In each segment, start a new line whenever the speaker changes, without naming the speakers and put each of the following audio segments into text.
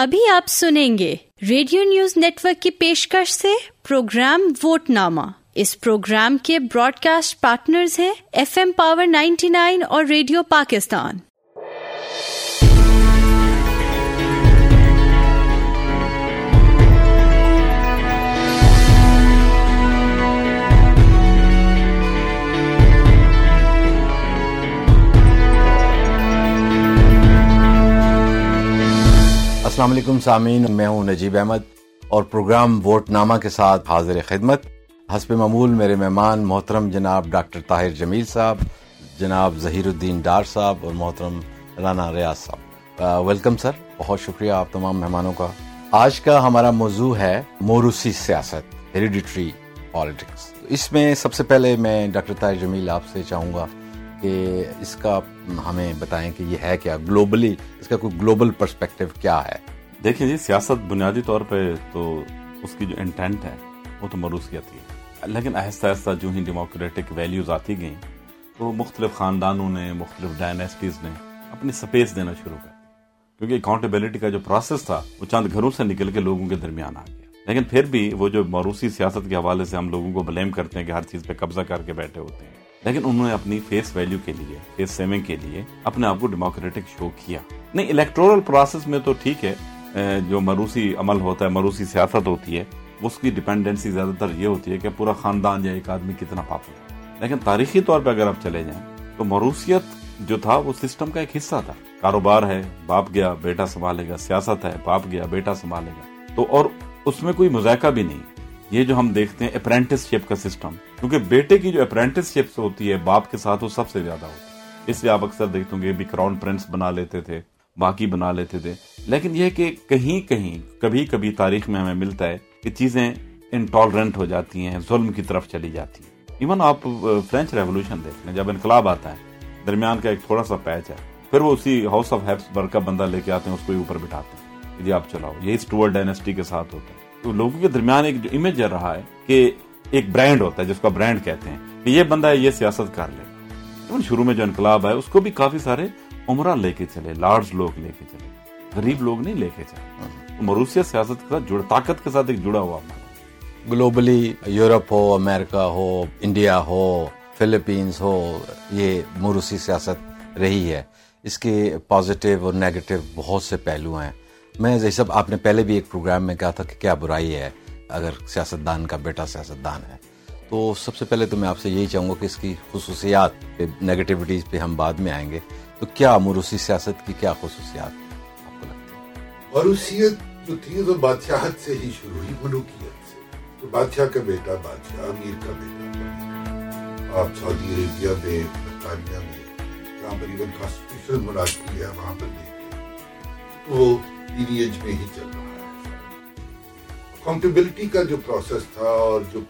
ابھی آپ سنیں گے۔ ریڈیو نیوز نیٹ ورک کی پیشکش سے پروگرام ووٹ نامہ اس پروگرام کے براڈ کاسٹ پارٹنرز ہیں F M power ninety nine اور ریڈیو پاکستان۔
السلام علیکم، سامعین، میں ہوں نجیب احمد اور پروگرام ووٹ نامہ کے ساتھ حاضر خدمت۔ حسب معمول میرے مہمان محترم جناب ڈاکٹر طاہر جمیل صاحب، جناب ظہیر الدین ڈار صاحب اور محترم رانا ریاض صاحب۔ ویلکم سر، بہت شکریہ آپ تمام مہمانوں کا۔ آج کا ہمارا موضوع ہے موروسی سیاست ہیریڈیٹری پالیٹکس اس میں سب سے پہلے میں ڈاکٹر طاہر جمیل آپ سے چاہوں گا کہ اس کا ہمیں بتائیں کہ یہ ہے کیا گلوبلی اس کا کوئی گلوبل پرسپیکٹو کیا ہے؟
دیکھیں جی سیاست بنیادی طور پہ تو اس کی جو انٹینٹ ہے، وہ تو مروسیت ہی ہے۔ لیکن آہستہ آہستہ جو ہی ڈیموکریٹک ویلیوز آتی گئیں، تو مختلف خاندانوں نے، مختلف ڈائنیسٹیز نے اپنی سپیس دینا شروع کر کیونکہ اکاؤنٹیبلٹی کا جو پروسیس تھا، وہ چند گھروں سے نکل کے لوگوں کے درمیان آ گیا۔ لیکن پھر بھی وہ جو موروسی سیاست کے حوالے سے ہم لوگوں کو بلیم کرتے ہیں کہ ہر چیز پہ قبضہ کر کے بیٹھے ہوتے ہیں۔ لیکن انہوں نے اپنی فیس ویلیو کے لیے فیس سیونگ کے لیے اپنے آپ کو ڈیموکریٹک شو کیا۔ نہیں الیکٹورل پروسیس میں تو ٹھیک ہے جو مروسی عمل ہوتا ہے، مروسی سیاست ہوتی ہے، اس کی ڈیپینڈنسی زیادہ تر یہ ہوتی ہے کہ پورا خاندان یا ایک آدمی کتنا پاپولر لیکن تاریخی طور پہ اگر آپ چلے جائیں، تو مروسیت جو تھا، وہ سسٹم کا ایک حصہ تھا۔ کاروبار ہے، باپ گیا، بیٹا سنبھالے گا، سیاست ہے، باپ گیا، بیٹا سنبھالے گا۔ تو اور اس میں کوئی مذائقہ بھی نہیں۔ یہ جو ہم دیکھتے ہیں اپرینٹس شپ کا سسٹم، کیونکہ بیٹے کی جو اپرینٹس شپ ہوتی ہے، باپ کے ساتھ وہ سب سے زیادہ ہوتی ہے۔ اس لیے آپ اکثر دیکھتے ہوں گے، بھی کراؤن پرنس بنا لیتے تھے، باقی بنا لیتے تھے۔ لیکن یہ کہ کہیں کہیں، کبھی کبھی تاریخ میں ہمیں ملتا ہے کہ چیزیں انٹالرنٹ ہو جاتی ہیں، ظلم کی طرف چلی جاتی ہیں۔ ایون آپ فرینچ ریولوشن دیکھ لیں جب انقلاب آتا ہے، درمیان کا ایک تھوڑا سا پیچ ہے، پھر وہ اسی ہاؤس آف ہیپس بر کا بندہ لے کے آتے ہیں، اس کو اوپر بٹھاتے ہیں جی آپ چلاؤ۔ یہی اسٹوور ڈائنیسٹی کے ساتھ ہوتا ہے۔ تو لوگوں کے درمیان ایک جو امیج رہا ہے کہ ایک برانڈ ہوتا ہے، جس کو برانڈ کہتے ہیں، کہ یہ بندہ یہ سیاست کر لے۔ شروع میں جو انقلاب ہے اس کو بھی کافی سارے عمرہ لے کے چلے لارڈز لوگ لے کے چلے، غریب لوگ نہیں لے کے چلے۔ مروسیت سیاست کے ساتھ طاقت کے ساتھ ایک جڑا ہوا۔
گلوبلی یورپ ہو امریکہ ہو انڈیا ہو فلپینز ہو، یہ مروسی سیاست رہی ہے۔ اس کے پازیٹیو اور نیگیٹو بہت سے پہلو ہیں۔ میں جیسے آپ نے پہلے بھی ایک پروگرام میں کہا تھا کہ کیا برائی ہے اگر سیاستدان کا بیٹا سیاستدان ہے۔ تو سب سے پہلے تو میں آپ سے یہی چاہوں گا کہ اس کی خصوصیات پہ نیگیٹیوٹیز پہ ہم بعد میں آئیں گے۔ تو کیا مروسی سیاست کی کیا خصوصیات آپ کو لگتی ہیں؟
مروسیت جو تھی تو بادشاہت سے ہی شروع ہوئی، ملوکیت سے۔ تو بادشاہ کا بیٹا، بادشاہ، امیر کا بیٹا۔ آپ سعودی عربیہ میں، برطانیہ میں، جہاں پر ایون کانسٹیٹیوشن مناسب ہے، وہاں پر دیکھیں وہ لینیج میں ہی چل رہا ہے۔ اکاؤنٹیبلٹی کا جو پروسیس تھا اور جو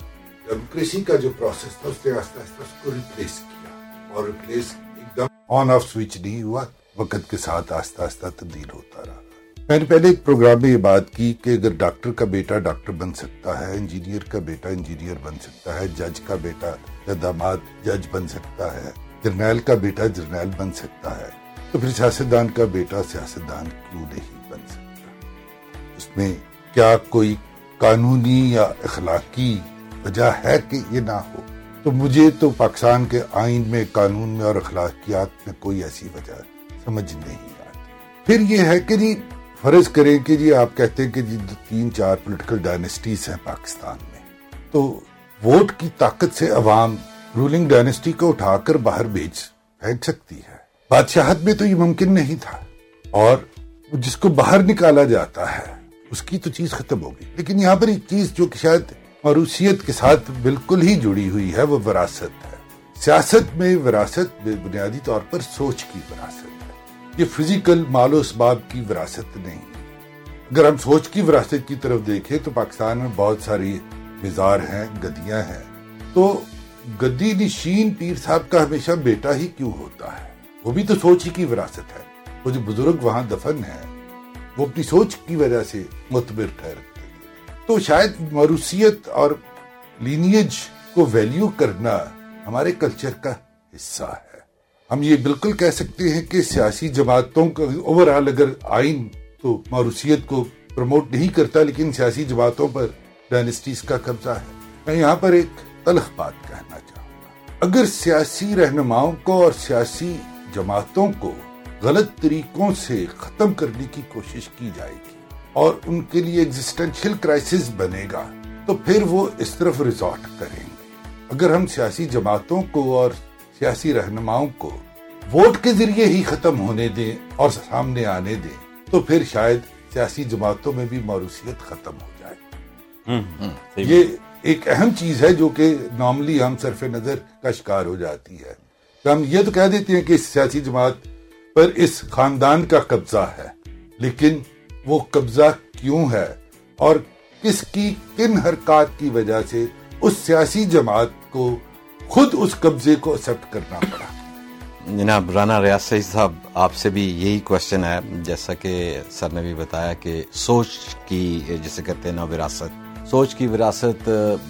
ڈیموکریسی کا جو پروسیس تھا، اس نے آہستہ آہستہ اس کو ریپلیس کیا اور ریپلیس ایک دم آن آف سوئچ نہیں ہوا، وقت کے ساتھ آہستہ آہستہ تبدیل ہوتا رہا۔ میں نے پہلے ایک پروگرام میں یہ بات کی کہ اگر ڈاکٹر کا بیٹا ڈاکٹر بن سکتا ہے انجینئر کا بیٹا انجینئر بن سکتا ہے جج کا بیٹا یا داماد جج بن سکتا ہے، جرنیل کا بیٹا جرنیل بن سکتا ہے۔ تو پھر سیاستدان کا بیٹا سیاستدان کیوں نہیں بن سکتا؟ اس میں کیا کوئی قانونی یا اخلاقی وجہ ہے کہ یہ نہ ہو؟ تو مجھے تو پاکستان کے آئین میں، قانون میں اور اخلاقیات میں کوئی ایسی وجہ سمجھ نہیں آتی۔ پھر یہ ہے کہ جی فرض کریں کہ جی آپ کہتے ہیں کہ جی تین چار پولیٹیکل ڈائنیسٹیز ہیں پاکستان میں۔ تو ووٹ کی طاقت سے عوام رولنگ ڈائنیسٹی کو اٹھا کر باہر بھیج پھینک سکتی ہے۔ بادشاہت میں تو یہ ممکن نہیں تھا۔ اور جس کو باہر نکالا جاتا ہے، اس کی تو چیز ختم ہوگی۔ لیکن یہاں پر ایک چیز جو کہ شاید معروسیت کے ساتھ بالکل ہی جڑی ہوئی ہے، وہ وراثت ہے۔ سیاست میں وراثت بنیادی طور پر سوچ کی وراثت ہے۔ یہ فزیکل مال و اسباب کی وراثت نہیں۔ اگر ہم سوچ کی وراثت کی طرف دیکھیں تو پاکستان میں بہت ساری مزار ہیں، گدیاں ہیں۔ تو گدی نشین پیر صاحب کا ہمیشہ بیٹا ہی کیوں ہوتا ہے؟ وہ بھی تو سوچ ہی کی وراثت ہے۔ وہ جو بزرگ وہاں دفن ہے وہ اپنی سوچ کی وجہ سے متبر ٹھہرتے تو شاید موروثیت اور لینیج کو ویلیو کرنا ہمارے کلچر کا حصہ ہے۔ ہم یہ بالکل کہہ سکتے ہیں کہ سیاسی جماعتوں کا اوور آل اگر آئین تو موروثیت کو پروموٹ نہیں کرتا، لیکن سیاسی جماعتوں پر ڈائنسٹیز کا قبضہ ہے۔ میں یہاں پر ایک تلخ بات کہنا چاہوں گا۔ اگر سیاسی رہنماؤں کو اور سیاسی جماعتوں کو غلط طریقوں سے ختم کرنے کی کوشش کی جائے گی اور ان کے لیے ایگزسٹینشیل کرائسس بنے گا تو پھر وہ اس طرف ریزورٹ کریں گے۔ اگر ہم سیاسی جماعتوں کو اور سیاسی رہنماؤں کو ووٹ کے ذریعے ہی ختم ہونے دیں اور سامنے آنے دیں تو پھر شاید سیاسی جماعتوں میں بھی موروثیت ختم ہو جائے۔ یہ ایک اہم چیز ہے جو کہ نارملی ہم صرف نظر کا شکار ہو جاتی ہے۔ تو ہم یہ تو کہہ دیتے ہیں کہ اس سیاسی جماعت پر اس خاندان کا قبضہ ہے، لیکن وہ قبضہ کیوں ہے؟ اور کس کی کن حرکات کی وجہ سے اس سیاسی جماعت کو خود اس قبضے کو ایکسپٹ کرنا پڑا؟
جناب رانا ریاض صاحب، آپ سے بھی یہی کوشچن ہے، جیسا کہ سر نے بھی بتایا کہ سوچ کی، جسے کہتے ہیں نا وراثت، سوچ کی وراثت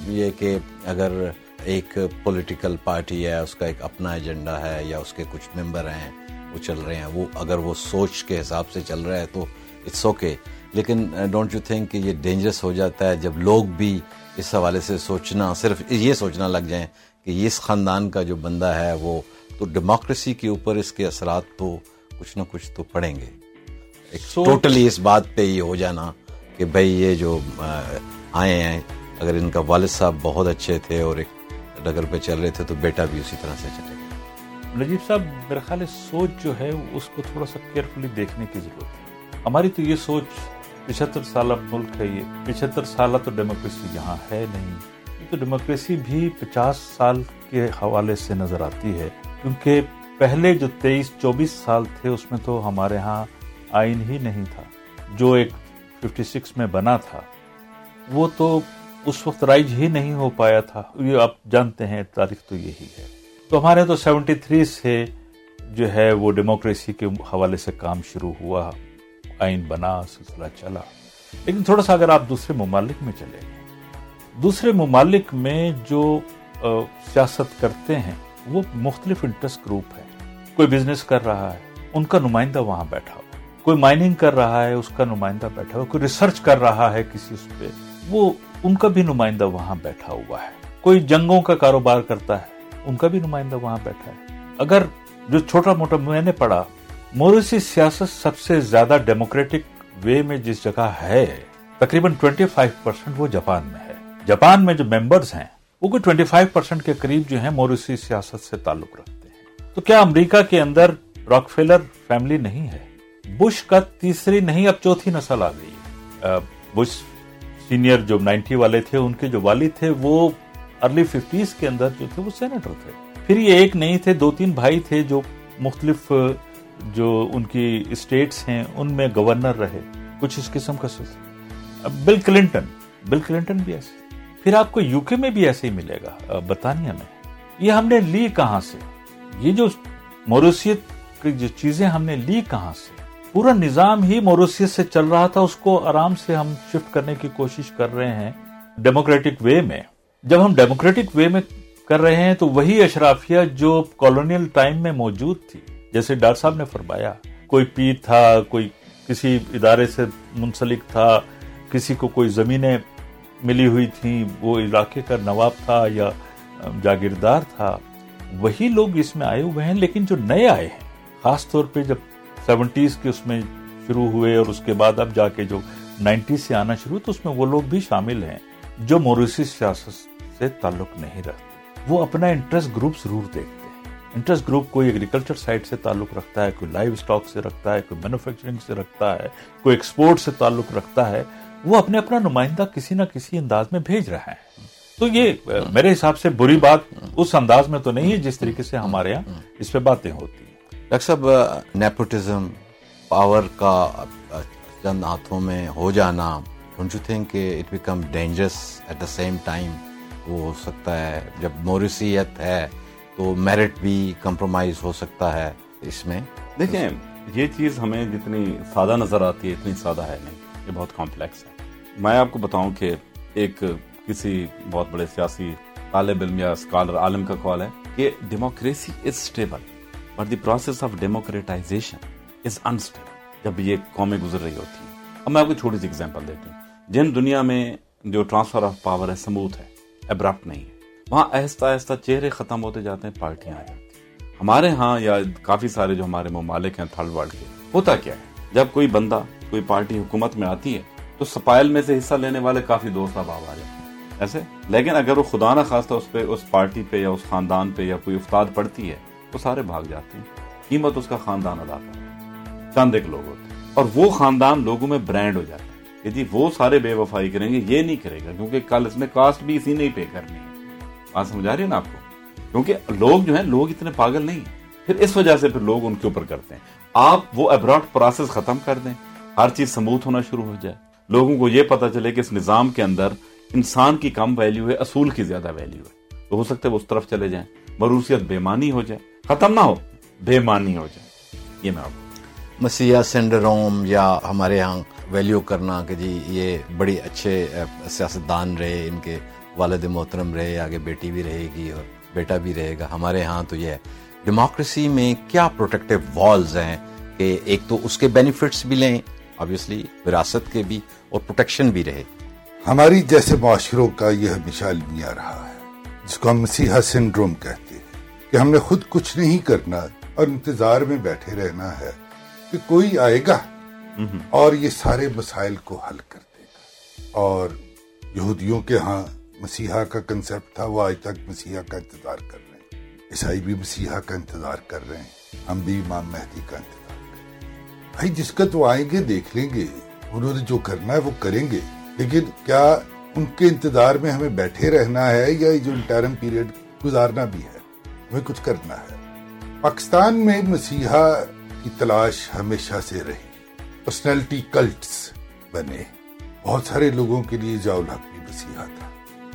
یہ کہ اگر ایک پولیٹیکل پارٹی ہے اس کا ایک اپنا ایجنڈا ہے یا اس کے کچھ ممبر ہیں وہ چل رہے ہیں۔ وہ اگر وہ سوچ کے حساب سے چل رہا ہے تو اٹس اوکے لیکن ڈونٹ یو تھنک کہ یہ ڈینجرس ہو جاتا ہے جب لوگ بھی اس حوالے سے سوچنا صرف یہ سوچنا لگ جائیں کہ اس خاندان کا جو بندہ ہے وہ تو ڈیموکریسی کے اوپر اس کے اثرات تو کچھ نہ کچھ تو پڑیں گے۔ ٹوٹلی اس بات پہ یہ ہو جانا کہ بھائی یہ جو آئے ہیں اگر ان کا والد صاحب بہت اچھے تھے اور ایک ڈگر پہ چل رہے تھے تو بیٹا بھی اسی طرح سے چلے
گا نجیب صاحب میرا خیال ہے سوچ جو ہے، اس کو تھوڑا سا کیئرفلی دیکھنے کی ضرورت ہے۔ ہماری تو یہ سوچ پچہتر سالہ ملک ہے یہ۔ پچہتر سالہ تو ڈیموکریسی یہاں ہے نہیں۔ تو ڈیموکریسی بھی پچاس سال کے حوالے سے نظر آتی ہے۔ کیونکہ پہلے جو تیئیس، چوبیس سال تھے، اس میں تو ہمارے ہاں آئین ہی نہیں تھا۔ جو ایک ففٹی سکس میں بنا تھا، وہ تو اس وقت رائج ہی نہیں ہو پایا تھا۔ یہ آپ جانتے ہیں، تاریخ تو یہی ہے۔ تو ہمارے تو سیونٹی تھری سے جو ہے وہ ڈیموکریسی کے حوالے سے کام شروع ہوا۔ آئین بنا، سلسلہ چلا۔ لیکن تھوڑا سا اگر آپ دوسرے ممالک میں چلے گئے دوسرے ممالک میں جو سیاست کرتے ہیں، وہ مختلف انٹرسٹ گروپ ہے کوئی بزنس کر رہا ہے، ان کا نمائندہ وہاں بیٹھا ہو۔ کوئی مائننگ کر رہا ہے، اس کا نمائندہ بیٹھا ہو۔ کوئی ریسرچ کر رہا ہے کسی اس پہ۔ وہ ان کا بھی نمائندہ وہاں بیٹھا ہوا ہے۔ کوئی جنگوں کا کاروبار کرتا ہے، ان کا بھی نمائندہ وہاں بیٹھا ہے۔ اگر جو چھوٹا موٹا میں نے پڑھا، موریسی سیاست سب سے زیادہ ڈیموکریٹک وے میں جس جگہ ہے، تقریباً ٹوینٹی فائیو پرسینٹ وہ جاپان میں ہے۔ جاپان میں جو ممبرز ہیں، وہ کوئی ٹوینٹی فائیو پرسینٹ کے قریب جو ہیں موریسی سیاست سے تعلق رکھتے ہیں۔ تو کیا امریکہ کے اندر راک فیلر فیملی نہیں ہے؟ بش کا تیسری نہیں، اب چوتھی نسل آ گئی۔ بش سینئر جو نائنٹی والے تھے، ان کے جو والد تھے، وہ ارلی ففٹیز کے اندر جو تھے، وہ سینیٹر تھے۔ پھر یہ ایک نہیں تھے، دو تین بھائی تھے جو مختلف، جو ان کی اسٹیٹس ہیں، ان میں گورنر رہے۔ کچھ اس قسم کا سلسلہ بل کلنٹن بل کلنٹن بھی ایسے۔ پھر آپ کو یو کے میں بھی ایسے ہی ملے گا۔ برطانیہ میں یہ ہم نے لی کہاں سے؟ یہ جو موروثیت کی جو چیزیں ہم نے لی کہاں سے؟ پورا نظام ہی موروثیت سے چل رہا تھا، اس کو آرام سے ہم شفٹ کرنے کی کوشش کر رہے ہیں ڈیموکریٹک وے میں۔ جب ہم ڈیموکریٹک وے میں کر رہے ہیں تو وہی اشرافیہ جو کالونیل ٹائم میں موجود تھی، جیسے ڈاکٹر صاحب نے فرمایا۔ کوئی پیر تھا، کوئی کسی ادارے سے منسلک تھا، کسی کو کوئی زمینیں ملی ہوئی تھیں، وہ علاقے کا نواب تھا یا جاگیردار تھا۔ وہی لوگ اس میں آئے ہوئے ہیں، لیکن جو نئے آئے ہیں، خاص طور پہ جب سیونٹیز کے اس میں شروع ہوئے اور اس کے بعد اب جا کے جو نائنٹیز سے آنا شروع، تو اس میں وہ لوگ بھی شامل ہیں جو موروثی سیاست سے تعلق نہیں رکھتے۔ وہ اپنا انٹرسٹ گروپ ضرور دیکھتے ہیں۔ انٹرسٹ گروپ کوئی ایگریکلچر سائٹ سے تعلق رکھتا ہے، کوئی لائف اسٹاک سے رکھتا ہے، کوئی مینوفیکچرنگ سے رکھتا ہے، کوئی ایکسپورٹ سے تعلق رکھتا ہے، وہ اپنے اپنا نمائندہ کسی نہ کسی انداز میں بھیج رہا ہے تو یہ، میرے حساب سے بری بات اس انداز میں تو نہیں ہے جس طریقے سے ہمارے یہاں اس پہ باتیں ہوتی۔ ہیں
ڈاکٹر صاحب، نیپوٹزم، پاور کا چند ہاتھوں میں ہو جانا ڈونٹ یو تھنک کہ it become dangerous at the same time وہ ہو سکتا ہے۔ جب موریسیت ہے تو میرٹ بھی کمپرومائز ہو سکتا ہے اس میں۔
دیکھیں، یہ چیز ہمیں جتنی سادہ نظر آتی ہے، اتنی سادہ ہے نہیں۔ یہ بہت کمپلیکس ہے۔ میں آپ کو بتاؤں کہ ایک کسی بہت بڑے سیاسی طالب علم یا اسکالر عالم کا کال ہے کہ democracy is stable but the process of democratization is unstable
جب یہ قومیں گزر رہی ہوتی ہیں۔ اب میں آپ کو چھوٹی سی اگزامپل دیتی ہوں۔ جن دنیا میں جو ٹرانسفر آف پاور ہے سموتھ ہے ابرپٹ نہیں ہے۔ وہاں آہستہ آہستہ چہرے ختم ہوتے جاتے ہیں پارٹیاں آ جاتی ہیں۔ ہمارے ہاں یا کافی سارے جو ہمارے ممالک ہیں، تھرڈ ورلڈ کے، ہوتا کیا ہے؟ جب کوئی بندہ، کوئی پارٹی حکومت میں آتی ہے، تو سپائل میں سے حصہ لینے والے کافی دوست اب آ جاتے ہیں۔ ایسے؟ لیکن اگر وہ خدا نہ خواستہ اس پہ، اس پارٹی پہ یا اس خاندان پہ یا کوئی افتاد پڑتی ہے تو سارے بھاگ جاتے ہیں۔ قیمت اس کا خاندان ادا کرتا ہے۔ چند ایک لوگ ہوتے ہیں۔ اور وہ خاندان لوگوں میں برانڈ ہو جاتا ہے۔ کہ جی وہ سارے بے وفائی کریں گے، یہ نہیں کرے گا۔ کیونکہ کل اس میں کاسٹ بھی اسی نہیں پے کرنی ہے۔ بات سمجھا رہی ہے نا آپ کو؟ کیونکہ لوگ جو ہیں، لوگ اتنے پاگل نہیں ہیں۔ پھر اس وجہ سے پھر لوگ ان کے اوپر کرتے ہیں۔ آپ وہ ابراڈ پروسیس ختم کر دیں۔ ہر چیز سموتھ ہونا شروع ہو جائے۔ لوگوں کو یہ پتا چلے کہ اس نظام کے اندر انسان کی کم ویلیو ہے، اصول کی زیادہ ویلیو ہے۔ تو ہو سکتا ہے وہ اس طرف چلے جائیں۔ مروسیت بےمانی ہو جائے۔ ختم نہ ہو بے مانی ہو جائے۔ یہ میں آپ
مسیح سنڈروم یا ہمارے یہاں ویلیو کرنا کہ جی یہ بڑی اچھے سیاستدان رہے ان کے والد محترم رہے آگے بیٹی بھی رہے گی اور بیٹا بھی رہے گا ہمارے ہاں تو یہ ڈیموکریسی میں کیا پروٹیکٹیو والز ہیں کہ ایک تو اس کے بینیفٹس بھی لیں آبویسلی وراثت کے بھی اور پروٹیکشن بھی رہے۔
ہماری جیسے معاشروں کا یہ ہمیشہ المیہ رہا ہے جس کو ہم مسیحا سنڈروم کہتے ہیں۔ کہ ہم نے خود کچھ نہیں کرنا اور انتظار میں بیٹھے رہنا ہے کہ کوئی آئے گا اور یہ سارے مسائل کو حل کر دے گا۔ اور یہودیوں کے ہاں مسیحا کا کنسپٹ تھا، وہ آج تک مسیحا کا انتظار کر رہے ہیں۔ عیسائی بھی مسیحا کا انتظار کر رہے ہیں، ہم بھی امام مہدی کا انتظار کر رہے ہیں۔ بھائی، جس کا تو آئیں گے، دیکھ لیں گے۔ انہوں نے جو کرنا ہے وہ کریں گے۔ لیکن کیا ان کے انتظار میں ہمیں بیٹھے رہنا ہے یا جو انٹرم پیریڈ گزارنا بھی ہے؟ ہمیں کچھ کرنا ہے۔ پاکستان میں مسیحا کی تلاش ہمیشہ سے رہی۔ پرسنالٹی کلٹس بنے۔ بہت سارے لوگوں کے لیے جاؤ الحق بھی مسیحا تھا۔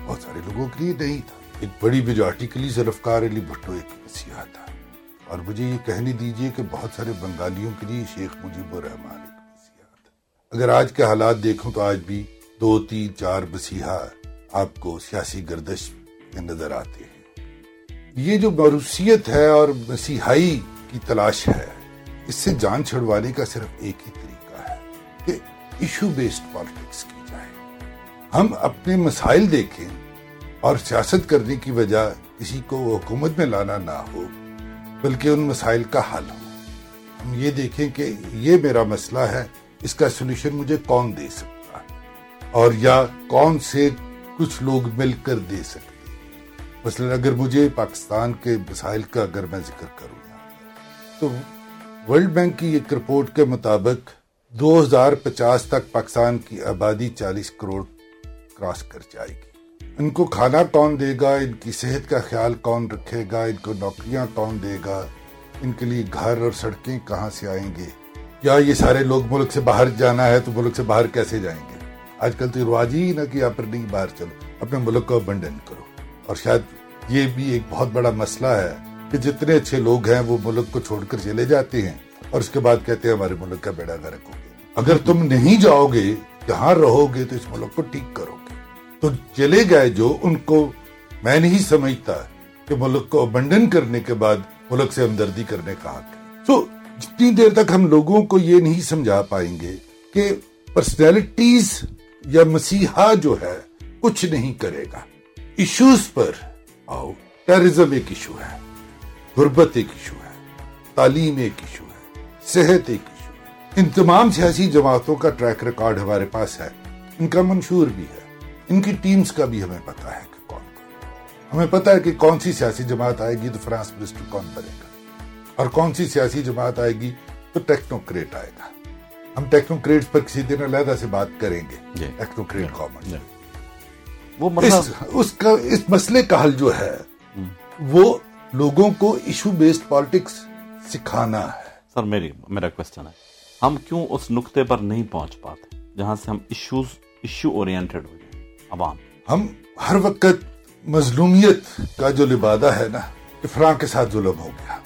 بہت سارے لوگوں کے لیے نہیں تھا۔ ایک بڑی میجورٹی کے لیے ذوالفقار علی بھٹو ایک مسیحا تھا۔ اور مجھے یہ کہنے دیجیے کہ بہت سارے بنگالیوں کے لیے شیخ مجیب الرحمان ایک مسیحا تھا۔ اگر آج کے حالات دیکھوں تو آج بھی دو، تین، چار مسیحا آپ کو سیاسی گردش میں نظر آتے ہیں۔ یہ جو موروثیت ہے اور مسیحائی کی تلاش ہے، اس سے جان چھڑوانے کا صرف ایک ہی طریقہ ہے کہ ایشو بیسڈ پالیٹکس کی جائے۔ ہم اپنے مسائل دیکھیں اور سیاست کرنے کی وجہ کسی کو حکومت میں لانا نہ ہو، بلکہ ان مسائل کا حل ہو۔ ہم یہ دیکھیں کہ یہ میرا مسئلہ ہے، اس کا سولوشن مجھے کون دے سکتا اور یا کون سے کچھ لوگ مل کر دے سکتے مثلا اگر مجھے پاکستان کے مسائل کا اگر میں ذکر کروں تو ورلڈ بینک کی ایک رپورٹ کے مطابق دو ہزار پچاس تک پاکستان کی آبادی چالیس کروڑ کراس کر جائے گی۔ ان کو کھانا کون دے گا؟ ان کی صحت کا خیال کون رکھے گا؟ ان کو نوکریاں کون دے گا؟ ان کے لیے گھر اور سڑکیں کہاں سے آئیں گے؟ یا یہ سارے لوگ ملک سے باہر جانا ہے تو ملک سے باہر کیسے جائیں گے؟ آج کل تو رواج ہی نہ کہ آپ نہیں باہر چلو، اپنے ملک کو ابنڈن کرو۔ اور شاید یہ بھی ایک بہت بڑا مسئلہ ہے کہ جتنے اچھے لوگ ہیں وہ ملک کو چھوڑ کر چلے جاتے ہیں اور اس کے بعد کہتے ہیں ہمارے ملک کا بیڑا گرک ہو گیا اگر تم نہیں جاؤ گے یہاں رہو گے تو اس ملک کو ٹھیک کرو گے۔ تو چلے گئے جو، ان کو میں نہیں سمجھتا کہ ملک کو ابنڈن کرنے کے بعد ملک سے ہمدردی کرنے کا حق ہے تو جتنی دیر تک ہم لوگوں کو یہ نہیں سمجھا پائیں گے کہ پرسنالٹیز یا مسیحا جو ہے، کچھ نہیں کرے گا۔ ایشوز پر. آؤ ٹیرزم ایک ایشو ہے. غربت ایک ایشو ہے. تعلیم ایک ایشو ہے. صحت ایک ایشو ہے. ان تمام سیاسی جماعتوں کا ٹریک ریکارڈ ہمارے پاس ہے. ان کا منشور بھی ہے. ان کی ٹیمز کا بھی ہمیں پتا ہے کہ کون کون. ہمیں پتا ہے کہ کون سی سیاسی جماعت آئے گی تو فرانس منسٹر کون بنے گا. اور کون سی سیاسی جماعت آئے گی تو ٹیکنوکریٹ آئے گا. ہم ٹیکنوکریٹ پر کسی دن علیحدہ سے بات کریں گے.
جی۔
ٹیکنوکریٹ کامن
وہ
اس اس کا اس مسئلے کا حل جو ہے وہ لوگوں کو ایشو بیسڈ پالیٹکس سکھانا ہے۔
سر میری میرا کوشچن ہے۔ ہم کیوں اس نقطے پر نہیں پہنچ پاتے جہاں سے ہم ایشوز ایشو اورینٹڈ ہو جائیں عوام۔
ہم ہر وقت مظلومیت کا جو لبادہ ہے نا افراں کے ساتھ ظلم ہو گیا۔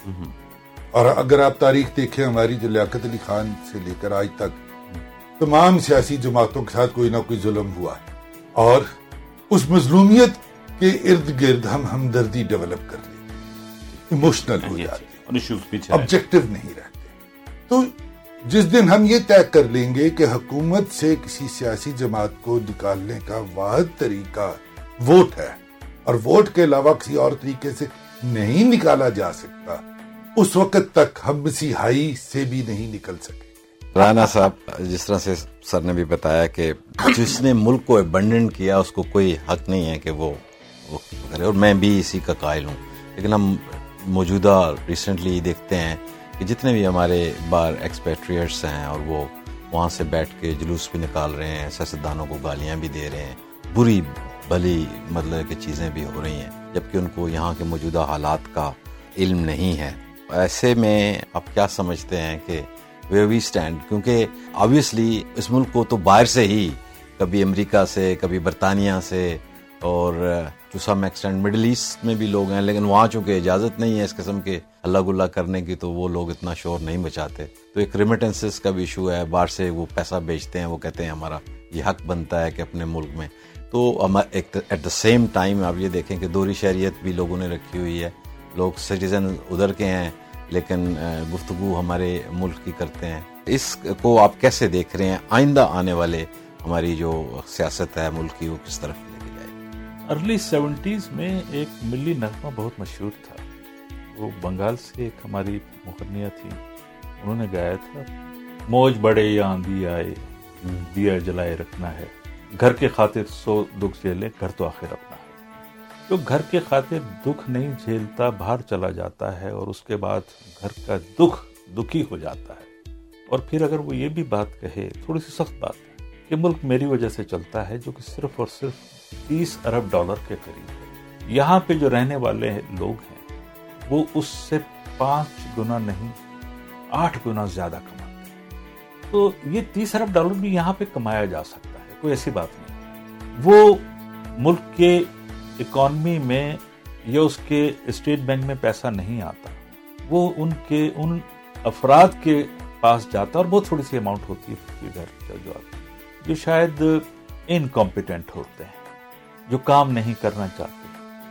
اور اگر آپ تاریخ دیکھیں ہماری جو لیاقت علی خان سے لے کر آج تک تمام سیاسی جماعتوں کے ساتھ کوئی نہ کوئی ظلم ہوا اور اس مظلومیت کے ارد گرد ہم ہمدردی ڈیولپ کر لیتے ایموشنل ہو جاتے
آبجیکٹو
نہیں رہتے۔ تو جس دن ہم یہ طے کر لیں گے کہ حکومت سے کسی سیاسی جماعت کو نکالنے کا واحد طریقہ ووٹ ہے اور ووٹ کے علاوہ کسی اور طریقے سے نہیں نکالا جا سکتا اس وقت تک ہم مسیحائی سے بھی نہیں نکل سکے۔
رانا صاحب، جس طرح سے سر نے بھی بتایا کہ جس نے ملک کو ابنڈن کیا، اس کو کوئی حق نہیں ہے کہ وہ کرے۔ اور میں بھی اسی کا قائل ہوں۔ لیکن ہم موجودہ ریسنٹلی دیکھتے ہیں کہ جتنے بھی ہمارے بار ایکسپیٹریٹس ہیں اور وہ وہاں سے بیٹھ کے جلوس بھی نکال رہے ہیں سیاستدانوں کو گالیاں بھی دے رہے ہیں، بری بھلی مطلب کہ چیزیں بھی ہو رہی ہیں، جبکہ ان کو یہاں کے موجودہ حالات کا علم نہیں ہے۔ ایسے میں آپ کیا سمجھتے ہیں کہ وی وی اسٹینڈ کیونکہ آبویسلی اس ملک کو تو باہر سے ہی کبھی امریکہ سے، کبھی برطانیہ سے اور to some extend Middle East میں بھی لوگ ہیں، لیکن وہاں چونکہ اجازت نہیں ہے اس قسم کے اللہ گلہ کرنے کی، تو وہ لوگ اتنا شور نہیں بچاتے تو ایک ریمیٹنسز کا بھی ایشو ہے، باہر سے وہ پیسہ بیچتے ہیں، وہ کہتے ہیں ہمارا یہ حق بنتا ہے کہ اپنے ملک میں۔ تو ایٹ دا سیم ٹائم آپ یہ دیکھیں کہ دوری شہریت بھی لوگوں نے رکھی ہوئی ہے۔ لوگ سٹیزن ادھر کے ہیں لیکن گفتگو ہمارے ملک کی کرتے ہیں۔ اس کو آپ کیسے دیکھ رہے ہیں؟ آئندہ آنے والے ہماری جو سیاست ہے ملک کی وہ کس طرف لے کے جائے؟
ارلی سیونٹیز میں ایک ملی نغمہ بہت مشہور تھا۔ وہ بنگال سے ایک ہماری مقدمہ تھی انہوں نے گایا تھا موج بڑے یا آندھی آئے دیا جلائے رکھنا ہے۔ گھر کے خاطر سو دکھ جھیلے گھر تو آخر اپنا جو گھر کے خاطر دکھ نہیں جھیلتا، باہر چلا جاتا ہے اور اس کے بعد گھر کا دکھ دکھی ہو جاتا ہے۔ اور پھر اگر وہ یہ بھی بات کہے، تھوڑی سی سخت بات ہے کہ ملک میری وجہ سے چلتا ہے جو کہ صرف اور صرف تیس ارب ڈالر کے قریب ہے۔ یہاں پہ جو رہنے والے لوگ ہیں، وہ اس سے پانچ گنا نہیں، آٹھ گنا زیادہ کماتے ہیں۔ تو یہ تیس ارب ڈالر بھی یہاں پہ کمایا جا سکتا ہے، کوئی ایسی بات نہیں۔ وہ ملک کے اکانومی میں یا اس کے اسٹیٹ بینک میں پیسہ نہیں آتا، وہ ان کے، ان افراد کے پاس جاتا اور بہت تھوڑی سی اماؤنٹ ہوتی ہے جو آتا جو شاید انکمپیٹنٹ ہوتے ہیں، جو کام نہیں کرنا چاہتے۔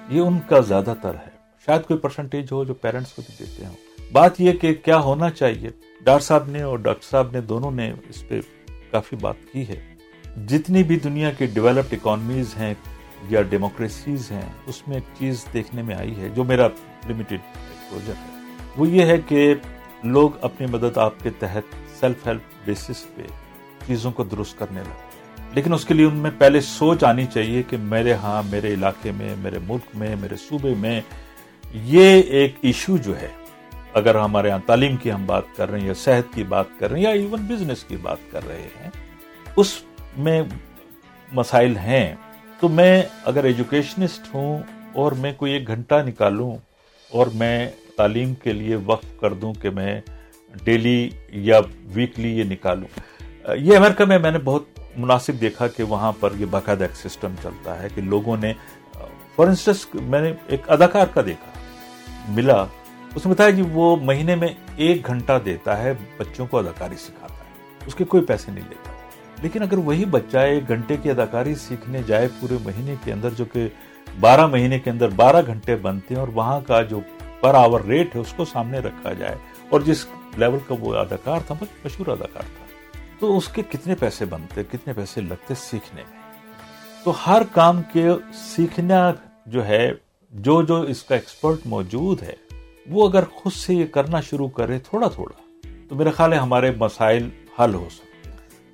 یہ ان کا زیادہ تر ہے۔ شاید کوئی پرسنٹیج ہو جو پیرنٹس کو بھی دیتے ہوں۔ بات یہ کہ کیا ہونا چاہیے۔ ڈاکٹر صاحب نے اور ڈاکٹر صاحب نے دونوں نے اس پہ کافی بات کی ہے۔ جتنی بھی دنیا کی ڈیولپڈ اکانمیز ہیں یا ڈیموکریسیز ہیں، اس میں ایک چیز دیکھنے میں آئی ہے جو میرا لمیٹڈ ایکسپوجر ہے۔ وہ یہ ہے کہ لوگ اپنی مدد آپ کے تحت سیلف ہیلپ بیسس پہ چیزوں کو درست کرنے لگے لیکن اس کے لیے ان میں پہلے سوچ آنی چاہیے کہ میرے ہاں میرے علاقے میں، میرے ملک میں، میرے صوبے میں یہ ایک ایشو جو ہے، اگر ہمارے یہاں تعلیم کی ہم بات کر رہے ہیں یا صحت کی بات کر رہے ہیں یا ایون بزنس کی بات کر رہے ہیں، اس میں مسائل ہیں۔ تو میں اگر ایجوکیشنسٹ ہوں اور میں کوئی ایک گھنٹہ نکالوں اور میں تعلیم کے لیے وقف کر دوں کہ میں ڈیلی یا ویکلی یہ نکالوں۔ یہ امریکہ میں میں نے بہت مناسب دیکھا کہ وہاں پر یہ باقاعدہ ایک سسٹم چلتا ہے کہ لوگوں نے، فار انسٹنس، میں نے ایک اداکار کا دیکھا، ملا۔ اس نے بتایا کہ وہ مہینے میں ایک گھنٹہ دیتا ہے، بچوں کو اداکاری سکھاتا ہے، اس کے کوئی پیسے نہیں لیتا۔ لیکن اگر وہی بچہ ایک گھنٹے کی اداکاری سیکھنے جائے پورے مہینے کے اندر، جو کہ بارہ مہینے کے اندر بارہ گھنٹے بنتے ہیں اور وہاں کا جو پر آور ریٹ ہے، اس کو سامنے رکھا جائے۔ اور جس لیول کا وہ اداکار تھا، بہت مشہور اداکار تھا۔ تو اس کے کتنے پیسے بنتے، کتنے پیسے لگتے سیکھنے میں؟ تو ہر کام کے سیکھنا جو ہے، جو جو اس کا ایکسپرٹ موجود ہے، وہ اگر خود سے یہ کرنا شروع کرے تھوڑا تھوڑا، تو میرا خیال ہے ہمارے مسائل حل ہو سکتے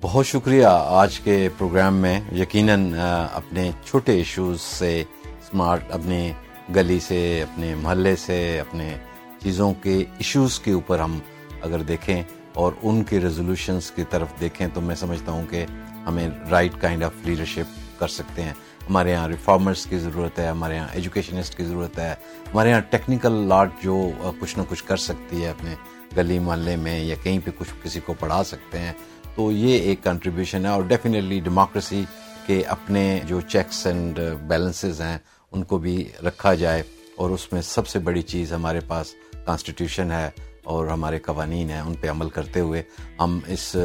بہت شکریہ آج کے پروگرام میں۔ یقیناً اپنے چھوٹے ایشوز سے اسمارٹ اپنے گلی سے، اپنے محلے سے، اپنے چیزوں کے ایشوز کے اوپر ہم اگر دیکھیں اور ان کے ریزولوشنس کی طرف دیکھیں تو میں سمجھتا ہوں کہ ہمیں رائٹ کائنڈ آف لیڈرشپ کر سکتے ہیں۔ ہمارے یہاں ریفارمرس کی ضرورت ہے، ہمارے یہاں ایجوکیشنسٹ کی ضرورت ہے، ہمارے یہاں ٹیکنیکل لاٹ جو کچھ نہ کچھ کر سکتی ہے اپنے گلی محلے میں یا کہیں پہ کچھ کسی کو پڑھا سکتے ہیں۔ تو یہ ایک کنٹریبیوشن ہے اور ڈیفینیٹلی ڈیموکریسی کے اپنے جو چیکس اینڈ بیلنسز ہیں ان کو بھی رکھا جائے۔ اور اس میں سب سے بڑی چیز ہمارے پاس کانسٹیٹیوشن ہے اور ہمارے قوانین ہیں ان پہ عمل کرتے ہوئے ہم اس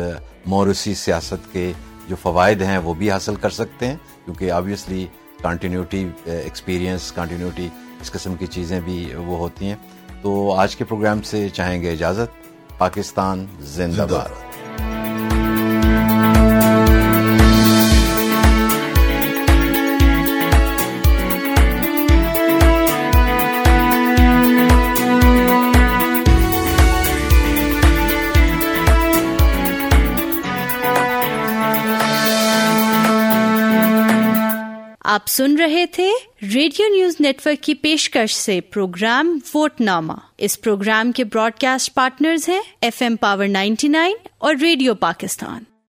موروثی سیاست کے جو فوائد ہیں وہ بھی حاصل کر سکتے ہیں۔ کیونکہ آبویسلی کانٹینیوٹی ایکسپیرینس کانٹینیوٹی اس قسم کی چیزیں بھی وہ ہوتی ہیں۔ تو آج کے پروگرام سے چاہیں گے اجازت؟ پاکستان زندہ باد
سن رہے تھے ریڈیو نیوز نیٹورک کی پیشکش سے پروگرام ووٹ نامہ اس پروگرام کے براڈ کاسٹ پارٹنرز ہیں F M power ninety nine اور ریڈیو پاکستان۔